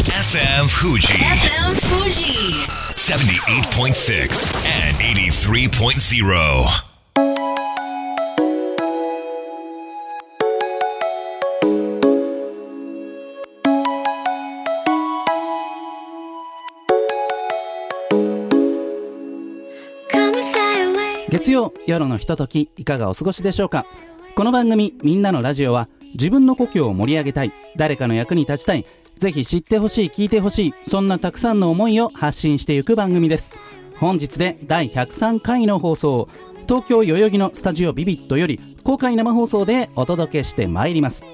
FM Fuji FM Fuji. 78.6 and 83.0. 月曜夜のひとときいかがお過ごしでしょうか？この番組「みんなのラジオは」自分の故郷を盛り上げたい誰かの役に立ちたいぜひ知ってほしい聞いてほしいそんなたくさんの思いを発信していく番組です。本日で第103回の放送東京代々木のスタジオビビットより公開生放送でお届けしてまいります。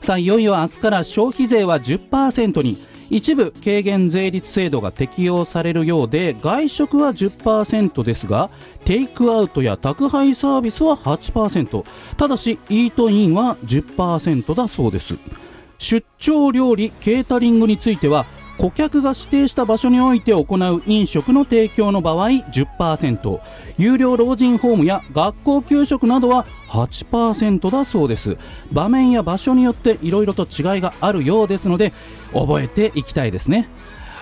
さあいよいよ明日から消費税は10%に一部軽減税率制度が適用されるようで外食は10%ですがテイクアウトや宅配サービスは8%ただしイートインは10%だそうです。出張料理ケータリングについては顧客が指定した場所において行う飲食の提供の場合10%有料老人ホームや学校給食などは8%だそうです。場面や場所によっていろいろと違いがあるようですので覚えていきたいですね。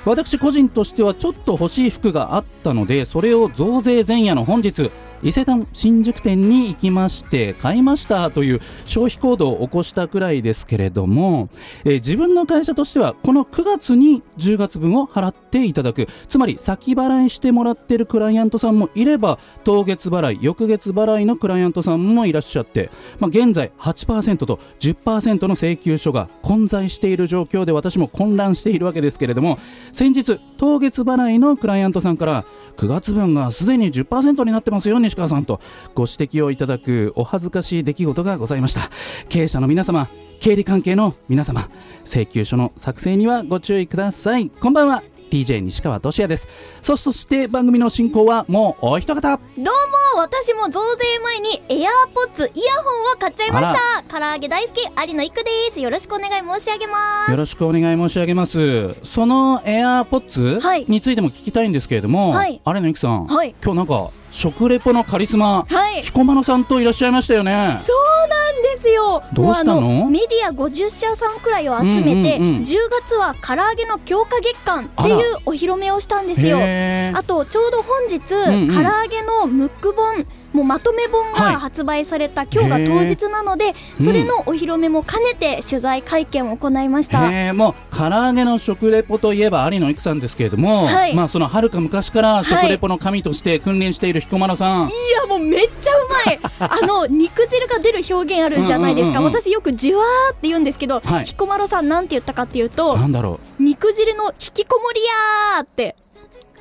私個人としてはちょっと欲しい服があったのでそれを増税前夜の本日伊勢丹新宿店に行きまして買いましたという消費行動を起こしたくらいですけれども、えー自分の会社としてはこの9月に10月分を払っていただく。つまり先払いしてもらってるクライアントさんもいれば当月払い翌月払いのクライアントさんもいらっしゃって、まあ、現在8%と10%の請求書が混在している状況で私も混乱しているわけですけれども先日当月払いのクライアントさんから9月分がすでに10%になってますよ西川さんとご指摘をいただくお恥ずかしい出来事がございました。経営者の皆様経理関係の皆様請求書の作成にはご注意ください。こんばんは。DJ 西川俊也です。そそして番組の進行はもうお一方。どうも私も増税前にエアーポッツイヤホンを買っちゃいました。唐揚げ大好き有野育です。よろしくお願い申し上げます。よろしくお願い申し上げます。その AirPods はい。についても聞きたいんですけれども、はい。有野由紀さん、はい。今日なんか食レポのカリスマ、はい。彦摩呂さんといらっしゃいましたよね。そうなんですよ。どうしたの？メディア50社さんくらいを集めて、うんうんうん10月は唐揚げの強化月間っていうお披露目をしたんですよ。あとちょうど本日、んうん。唐揚げのムック本もうまとめ本はい。が発売された今日が当日なので、うん。それのお披露目も兼ねて取材会見を行いました、もう唐揚げの食レポといえば有野由紀さんですけれども、はい。まあそのはるか昔から食レポの神として訓練している彦摩呂さん、いやもうめっちゃうまい。あの肉汁が出る表現あるじゃないですか、うんうんうんうん。私よくじわーって言うんですけど、はい。彦摩呂さんなんて言ったかっていうとなんだろ肉汁の引きこもりやーって。う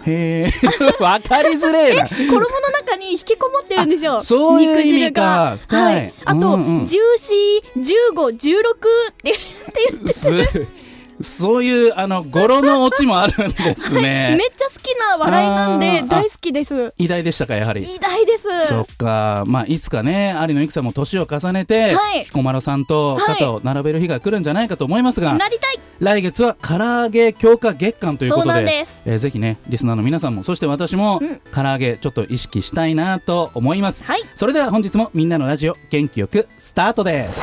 へえ わかりづれえな。衣の中に引きこもってるんですよ。そういう意味か。深い。はい、あと、うんうん。ジューシー1516って言 って言ってすそういうあの語呂のオチもあるんですめねっちゃ好きな笑いなんで大好きです。偉大でしたかやはり。偉大です。そっか。まあいつかね有野由紀さんも年を重ねて、はい。彦摩呂さんと肩を並べる日が来るんじゃないかと思いますが、なりたい来月は唐揚げ強化月間ということでそうなんです。えーぜひねリスナーの皆さんもそして私もうん。唐揚げちょっと意識したいなと思います、はい。それでは本日もみんなのラジオ元気よくスタートです。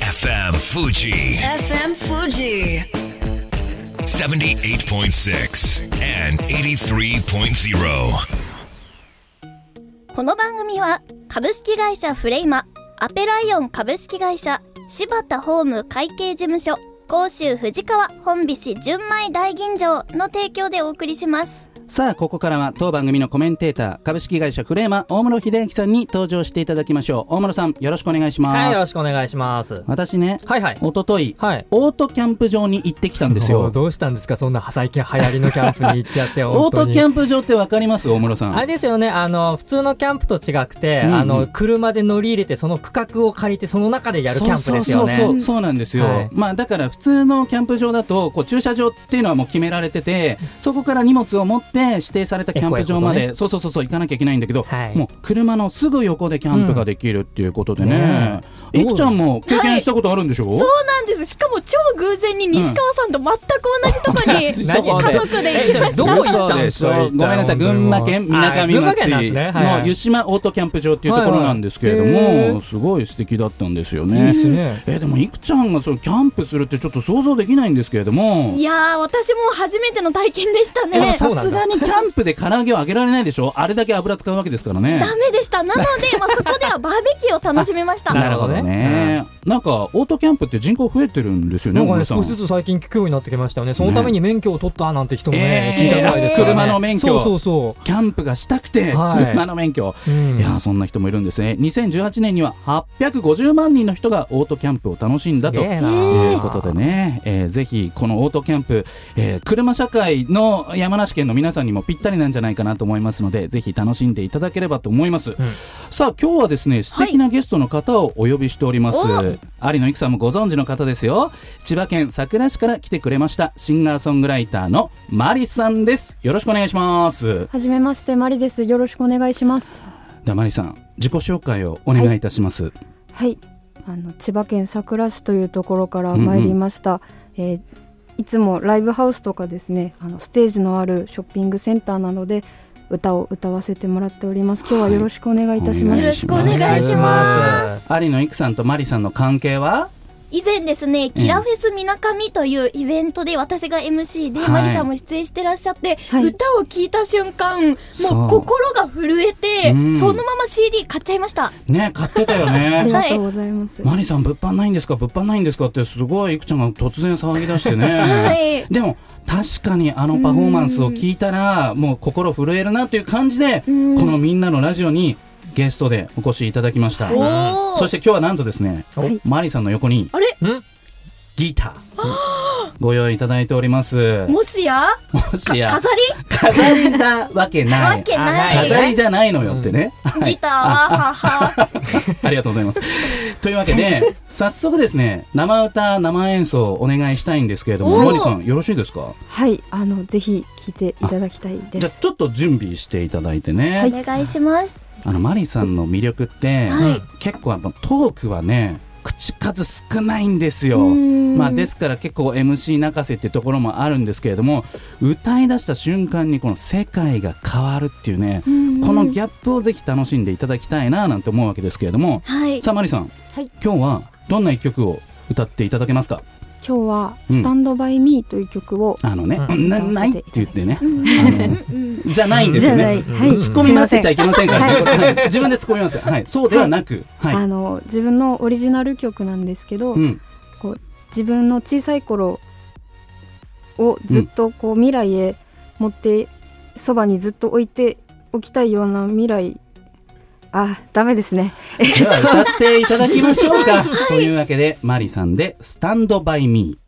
FM Fuji FM Fuji. 78.6 and 83.0. この番組は株式会社フレイマアペライオン株式会社柴田ホーム会計事務所甲州藤川本菱純米大吟醸の提供でお送りします。さあここからは当番組のコメンテーター株式会社フレーマ大室秀明さんに登場していただきましょう大室さんよろしくお願いします、はい、よろしくお願いします。私ねはいはい。一昨日はい。オートキャンプ場に行ってきたんですよどうしたんですか？そんな最近流行りのキャンプに行っちゃって、オ ー本当に。トキャンプ場ってわかります？大室さんあれですよね、あの、普通のキャンプと違くて、うんうんあの、車で乗り入れて、その区画を借りて、その中でやるキャンプですよね。そうそうそうそうなんですよ、はいまあだから普通のキャンプ場だとこう駐車場っていうのはもう決められててそこから荷物を持ってて指定されたキャンプ場まで、エそうそうそうそう行かなきゃいけないんだけど、はい。もう車のすぐ横でキャンプができるっていうことでね。ね、え。いくちゃんも経験したことあるんでしょ、そうなんです。しかも超偶然に西川さんと全く同じとこに、何家族で行きました。どこ行ったんですかそうごめんなさい。群馬県みなかみ町の湯島オートキャンプ場っていうところなんですけれども、はいはい。すごい素敵だったんですよいいね。で。すねえでもいくちゃんがそのキャンプするってちょっと想像できないんですけれどもいやー私も初めての体験でしたでもね。さすがにキャンプで唐揚げを揚げられないでしょ？あれだけ油使うわけですからね。ダメでした。なので、まあ、そこでは バーベキューを楽しみました。なるほどね。ね、なんかオートキャンプって人口増えてるんですよねなんかね少しずつ最近聞くようになってきましたよね。そのために免許を取ったなんて人もね、えー聞いたぐらいですからね。車の免許そう。そうそキャンプがしたくて、はい。車の免許、う、うん。いやーそんな人もいるんですね。2018年には850万人の人がオートキャンプを楽しんだということでね、えーぜひこのオートキャンプ、えー車社会の山梨県の皆さんにもぴったりなんじゃないかなと思いますのでぜひ楽しんでいただければと思います、さあ今日はですね素敵なゲストの方をお呼びしております、有野育さんもご存知の方ですよ。千葉県佐倉市から来てくれましたシンガーソングライターのマリさんです。よろしくお願いします。はじめましてマリです。よろしくお願いします。ではマリさん自己紹介をお願いいたします、はい。あの千葉県佐倉市というところから参りました、えーいつもライブハウスとかですねあのステージのあるショッピングセンターなどで歌を歌わせてもらっております。今日はよろしくお願いいたします、はいよろしくお願いします。有野育さんとマリさんの関係は？以前ですね、キラフェスみなかみというイベントで私が MC で、はい。マリさんも出演してらっしゃって、はい。歌を聴いた瞬間、もう心が震えて、うん。そのまま CD 買っちゃいました。ね買ってたよ ありねがとうございます、マリさん物販ないんですか？物販ないんですか？ってすごいいくちゃんが突然騒ぎ出してね、はい。でも確かにあのパフォーマンスを聞いたらもう心震えるなという感じでこん。のみんなのラジオにゲストでお越しいただきました。そして今日はなんとですねはい。マリさんの横にあれ？ギターご用意いただいております。もしや？もしや。飾飾りなわけりない。わけない。飾りじゃないのよってね、はい。ギターは、はは。ありがとうございます。というわけで、早速ですね、生歌、生演奏お願いしたいんですけれども、マリさん、よろしいですか？はいあのぜひ聴いていただきたいです。じゃあちょっと準備していただいてね、お願いします。あのマリさんの魅力って、はい。結構やっぱトークはね口数少ないんですよ。ん。まあ、ですから結構 MC 泣かせっていうところもあるんですけれども歌い出した瞬間にこの世界が変わるっていうねこのギャップをぜひ楽しんでいただきたいななんて思うわけですけれどもはい。さあマリさん、はい。今日はどんな一曲を歌っていただけますか？今日は「うんスタンドバイミーという曲を、あのね、うん。なないって言ってね、じゃないんですじゃなよねい。はい。突っ込み待ってちゃいけませんから。ね、はい。自分で突っ込みますよ。はい。そうではなくはい、あの自分のオリジナル曲なんですけど、うん。こう自分の小さい頃をずっとこう未来へ持ってそばにずっと置いておきたいような未来あダメですね。では歌っていただきましょうか、というわけでマリさんで「スタンドバイミー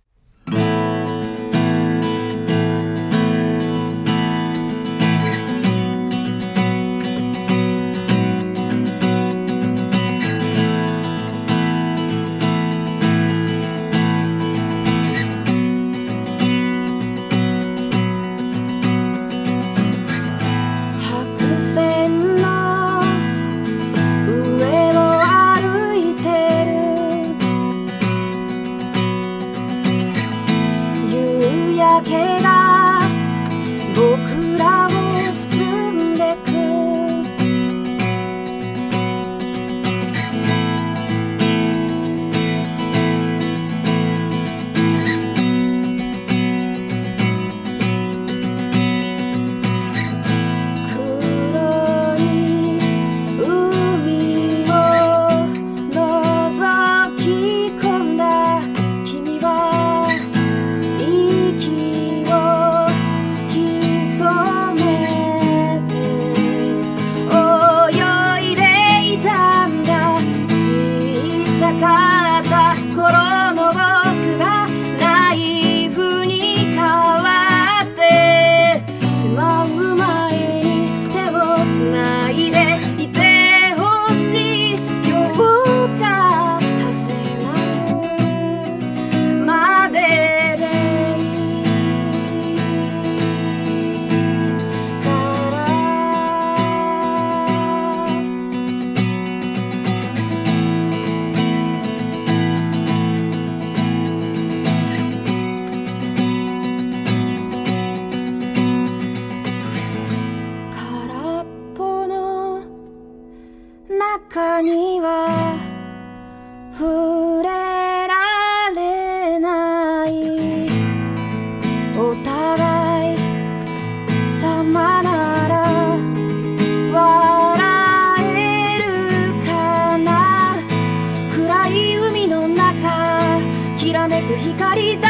光だ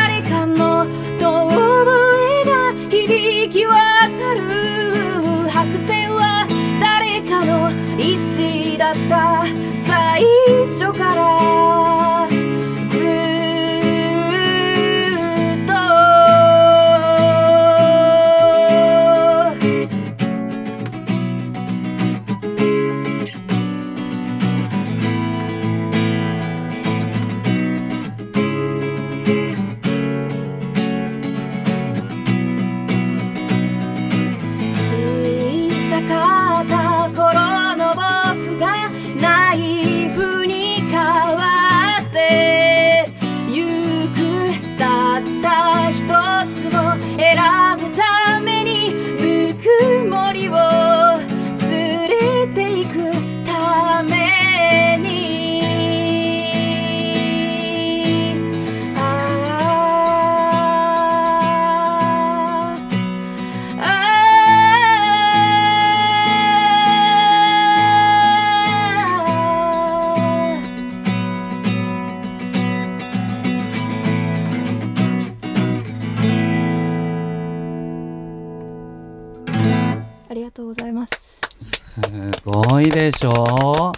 すごいでしょ？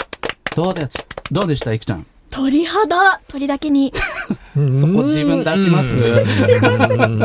どうでどうでしたいくちゃん？鳥肌。鳥だけに。そこ自分出します？う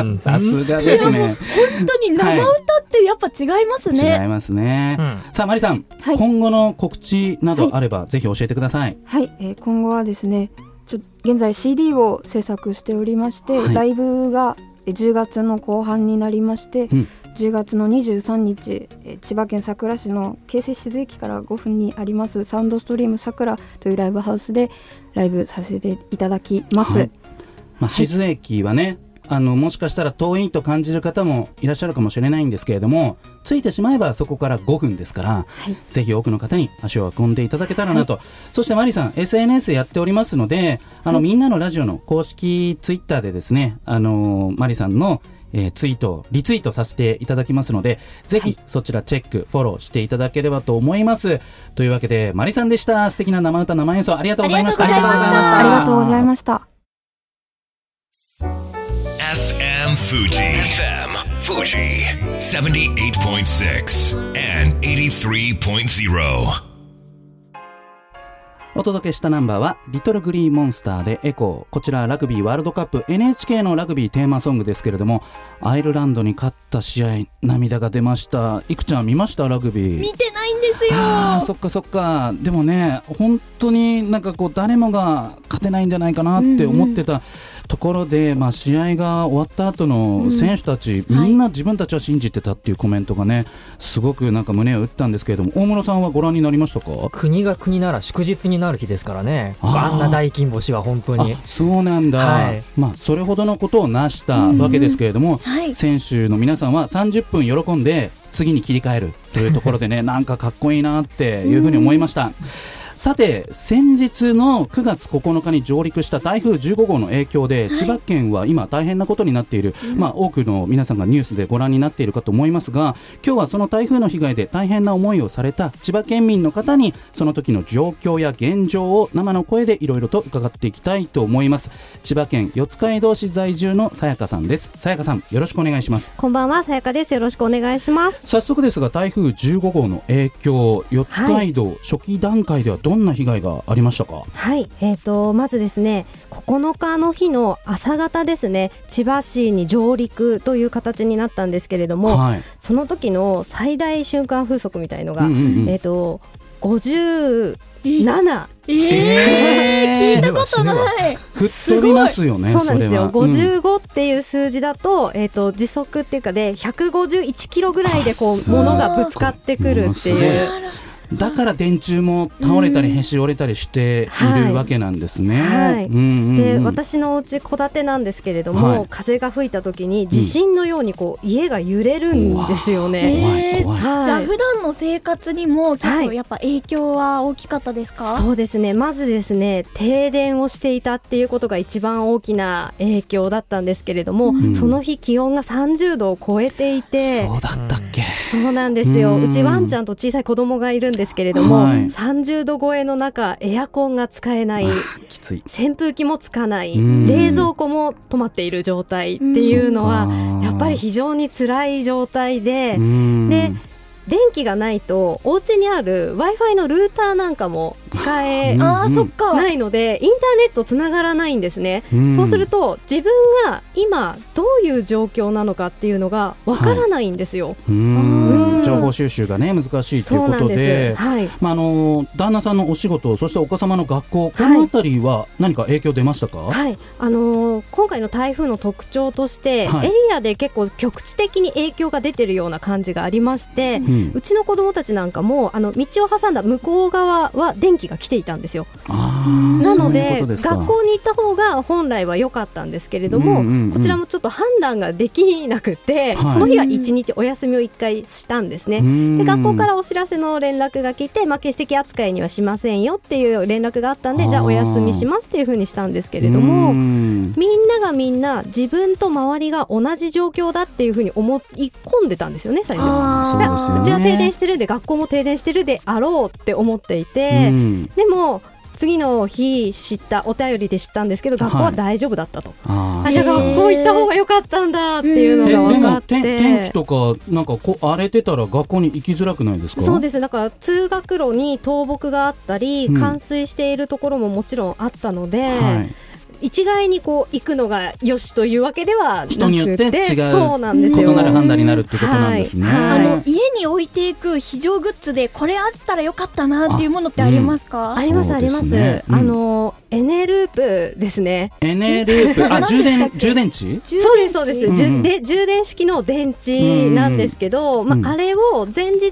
ん。さすがですね。本当に生歌ってやっぱ違いますね、違いますね、うん。さあマリさん、はい。今後の告知などあれば、ぜひ教えてください。はい、えー今後はですねちょ現在 CD を制作しておりまして、はい。ライブがえー10月の後半になりまして、うん10月の23日、えー千葉県佐倉市の京成静駅から5分にありますサウンドストリームさくらというライブハウスでライブさせていただきます。はい。まあ、静駅はね、あのもしかしたら遠いと感じる方もいらっしゃるかもしれないんですけれどもついてしまえばそこから5分ですから、ぜひ多くの方に足を運んでいただけたらなと、そしてマリさん SNS やっておりますのであの、みんなのラジオの公式ツイッターでですねあのマリさんのえーツイートをリツイートさせていただきますのでぜひそちらチェックフォローしていただければと思いますというわけでマリさんでした素敵な生歌生演奏ありがとうございましたありがとうございましたありがとうございました。FM Fuji. FM Fuji. 78.6 and 83.0. お届けしたナンバーは「リトルグリーンモンスター」で「エコー」こちらラグビーワールドカップ NHK のラグビーテーマソングですけれどもアイルランドに勝った試合涙が出ました。いくちゃん見ました？ラグビー。見てないんですよ。あーそっかそっか。でもね本当になんかこう誰もが勝てないんじゃないかなって思ってたところで、まあ、試合が終わった後の選手たち、みんな自分たちは信じてたっていうコメントがねすごくなんか胸を打ったんですけれども大室さんはご覧になりましたか？国が国なら祝日になる日ですからね。あんな大金星は本当に。あそうなんだ、はい。まあ、それほどのことを成したわけですけれども、はい。選手の皆さんは30分喜んで次に切り替えるというところでね なんかかっこいいなっていうふうに思いました。さて先日の9月9日に上陸した台風15号の影響で、千葉県は今大変なことになっている、まあ、多くの皆さんがニュースでご覧になっているかと思いますが今日はその台風の被害で大変な思いをされた千葉県民の方にその時の状況や現状を生の声でいろいろと伺っていきたいと思います。千葉県四街道市在住のさやかさんです。さやかさんよろしくお願いします。こんばんは、さやかです。よろしくお願いします。早速ですが台風15号の影響四街道、初期段階ではどんな被害がありましたか？はい、えー、とまずですね9日の日の朝方ですね千葉市に上陸という形になったんですけれども、はい。その時の最大瞬間風速みたいのが、うんうんうん。えっ、と57えー、聞いたことない。吹っ飛びますよねそうなんですよ、それはうん55っていう数字だと,、えー、と時速っていうかで151キロぐらいでこう物がぶつかってくるっていう。だから電柱も倒れたりへし折れたりしているわけなんですね。はい。うんうんうん。で私のお家戸建てなんですけれども、はい。風が吹いた時に地震のようにこう家が揺れるんですよね。じゃあ普段の生活にも結はい。構やっぱ影響は大きかったですか、そうですね。まずですね停電をしていたっていうことが一番大きな影響だったんですけれども、ん。その日気温が30度を超えていてそうだったっけ？そうなんですよ。うん。うちワンちゃんと小さい子供がいるんですけれども、はい。30度超えの中エアコンが使えない。きつい。扇風機もつかない。うん。冷蔵庫も止まっている状態っていうのはうんやっぱり非常に辛い状態でうん。で電気がないとお家にある w i f i のルーターなんかも使えうん。あーそっか。ないのでインターネットつながらないんですね、うん。そうすると自分が今どういう状況なのかっていうのがわからないんですよ、うんうん情報収集がね難しいということで。はい。まああの旦那さんのお仕事そしてお子様の学校このあたりは何か影響出ましたか、はい。あのー今回の台風の特徴として、はいエリアで結構局地的に影響が出てるような感じがありまして、うん。うちの子供たちなんかもあの道を挟んだ向こう側は電気が来ていたんですよ。なので学校に行った方が本来は良かったんですけれども、うんうんうん。こちらもちょっと判断ができなくて、はい。その日は一日お休みを一回したんですね。うんで学校からお知らせの連絡が来て、まあ、欠席扱いにはしませんよっていう連絡があったんでじゃあお休みしますっていうふうにしたんですけれども。うんみんながみんな自分と周りが同じ状況だっていうふうに思い込んでたんですよね最初。あーそうちは停電してるで学校も停電してるであろうって思っていて、うんでも次の日知ったお便りで知ったんですけど学校は大丈夫だったと、ああじゃあ学校行った方が良かったんだっていうのが分かっても天天気とかなんかこう荒れてたら学校に行きづらくないですか？そうですだから通学路に倒木があったり、うん。冠水しているところももちろんあったので、はい一概にこう行くのがよしというわけではなくて人によって違うそうなんですよ。異なる判断になるってことなんですね、はい。あの家に置いていく非常グッズでこれあったらよかったなっていうものってありますか？ありますあります。うん。あのエネループですね。エネループ。あ充電充電池？そうですそうです、うんで充電式の電池なんですけど、うんまあ、あれを前日、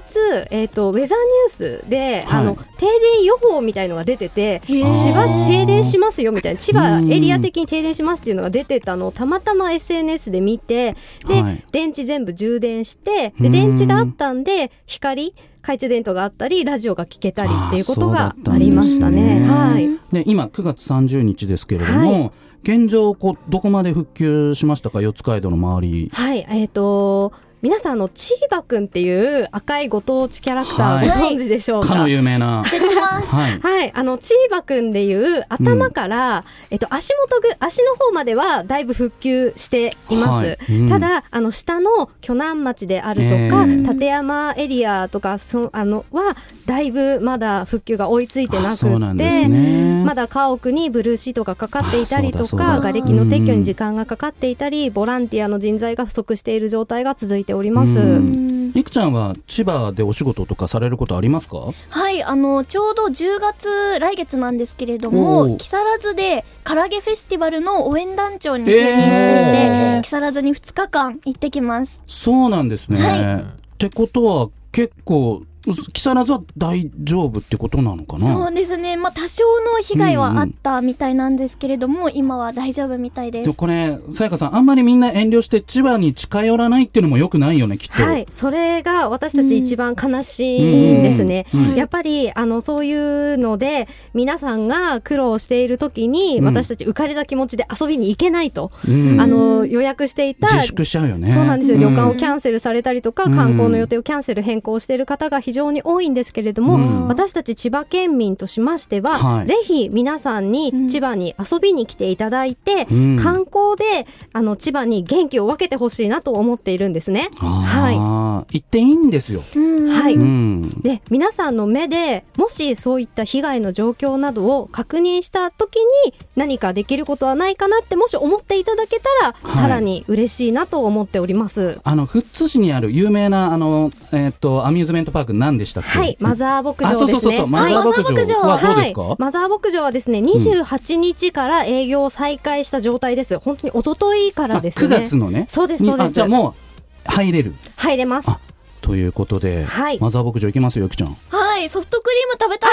えー、とウェザーニュースで、はい。あの停電予報みたいのが出てて千葉市停電しますよみたいな千葉うんエリア的に停電しますっていうのが出てたのをたまたま SNS で見てで、はい。電池全部充電してうん。で電池があったんで光懐中電灯があったりラジオが聞けたりっていうことがありましたね。あーそうだったんはい。で今9月30日ですけれども、は現状こうどこまで復旧しましたか？四街道の周り。はい、えっ、と皆さんあのチーバくんっていう赤いご当地キャラクタはい。ーご存知でしょうか？かの有名な。知ってます。はい。はい、あのチーバくんでいう頭から、えっと足元ぐ足の方まではだいぶ復旧しています。はい。うん。ただあの下の鋸南町であるとか、えー。立山エリアとかそあのはだいぶまだ復旧が追いついてなくあそうなんですて。ね。まだ家屋にブルーシートがかかっていたりとか瓦礫の撤去に時間がかかっていたりボランティアの人材が不足している状態が続いております。うん。いくちゃんは千葉でお仕事とかされることありますか？はいあのちょうど10月来月なんですけれども木更津で唐揚げフェスティバルの応援団長に就任していて、えー。木更津に2日間行ってきます。そうなんですね、はい。ってことは結構木更津は大丈夫ってことなのかな？そうですね。まあ多少の被害はあったみたいなんですけれども、今は大丈夫みたいでです。もこれさやかさんあんまりみんな遠慮して千葉に近寄らないっていうのもよくないよねきっと、はい、それが私たち一番悲しいんですね。うんうんやっぱりあのそういうので皆さんが苦労している時に、うん。私たち浮かれた気持ちで遊びに行けないと、うん。あの予約していた自粛しちゃうよね。そうなんですよ、う旅館をキャンセルされたりとか、うん。観光の予定をキャンセル変更している方が非常に多いんですけれども、うん。私たち千葉県民としましては、はい。ぜひ皆さんに千葉に遊びに来ていただいて、うん。観光であの千葉に元気を分けてほしいなと思っているんですね。はい行っていいんですよ、うん。はい、うん。で皆さんの目でもしそういった被害の状況などを確認した時に何かできることはないかなってもし思っていただけたら、はい。さらに嬉しいなと思っております。あの富津市にある有名なあの、えっとアミューズメントパーク何でしたっけ？はい、マザー牧あ場ですね。そうそうそうそう。マザー牧場はどうですか、はい、マザー牧場はですね、28日から営業を再開した状態です。本当に一昨日からですね。9月のね。そうですにそうです。あじゃあもう入れる入れます。あということで、はい。マザー牧場行きますよゆきちゃん。はいソフトクリーム食べたい。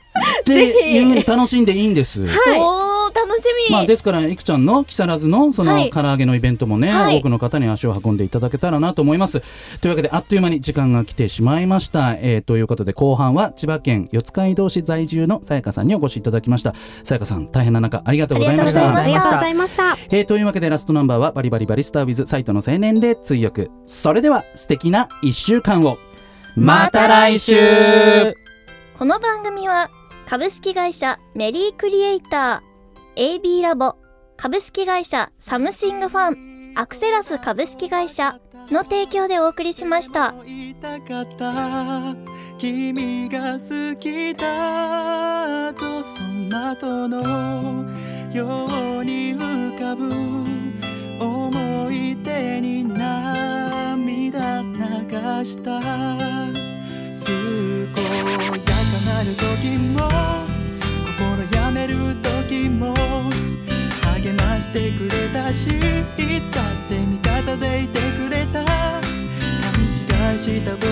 っていう楽しんでいいんです、はいしみ、まあ、ですからいくちゃんの木更津のそのはい。唐揚げのイベントもね、はい。多くの方に足を運んでいただけたらなと思います。というわけであっという間に時間が来てしまいました、えーということで後半は千葉県四街道市在住のさやかさんにお越しいただきました。さやかさん大変な中ありがとうございました。ありがとうございました。えーというわけでラストナンバーはバリバリバリスター with サイトの青年で追憶。それでは素敵な1週間を。また来週。この番組は株式会社メリークリエイター AB ラボ株式会社サムシングファンアクセラス株式会社の提供でお送りしました。君が好きだとその後のように浮かぶ。思い出に涙流した。健やかなる時も心やめる時も励ましてくれたしいつだって味方でいてくれた勘違いした僕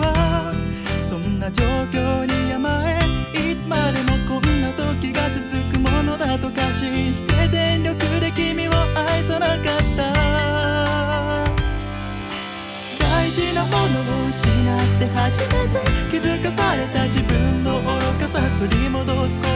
はそんな状況に甘えいつまでもこんな時が続くものだと過信して全力で君を愛さなかった大事なものを失って初めて気づかされた自分の愚かさ取り戻すこと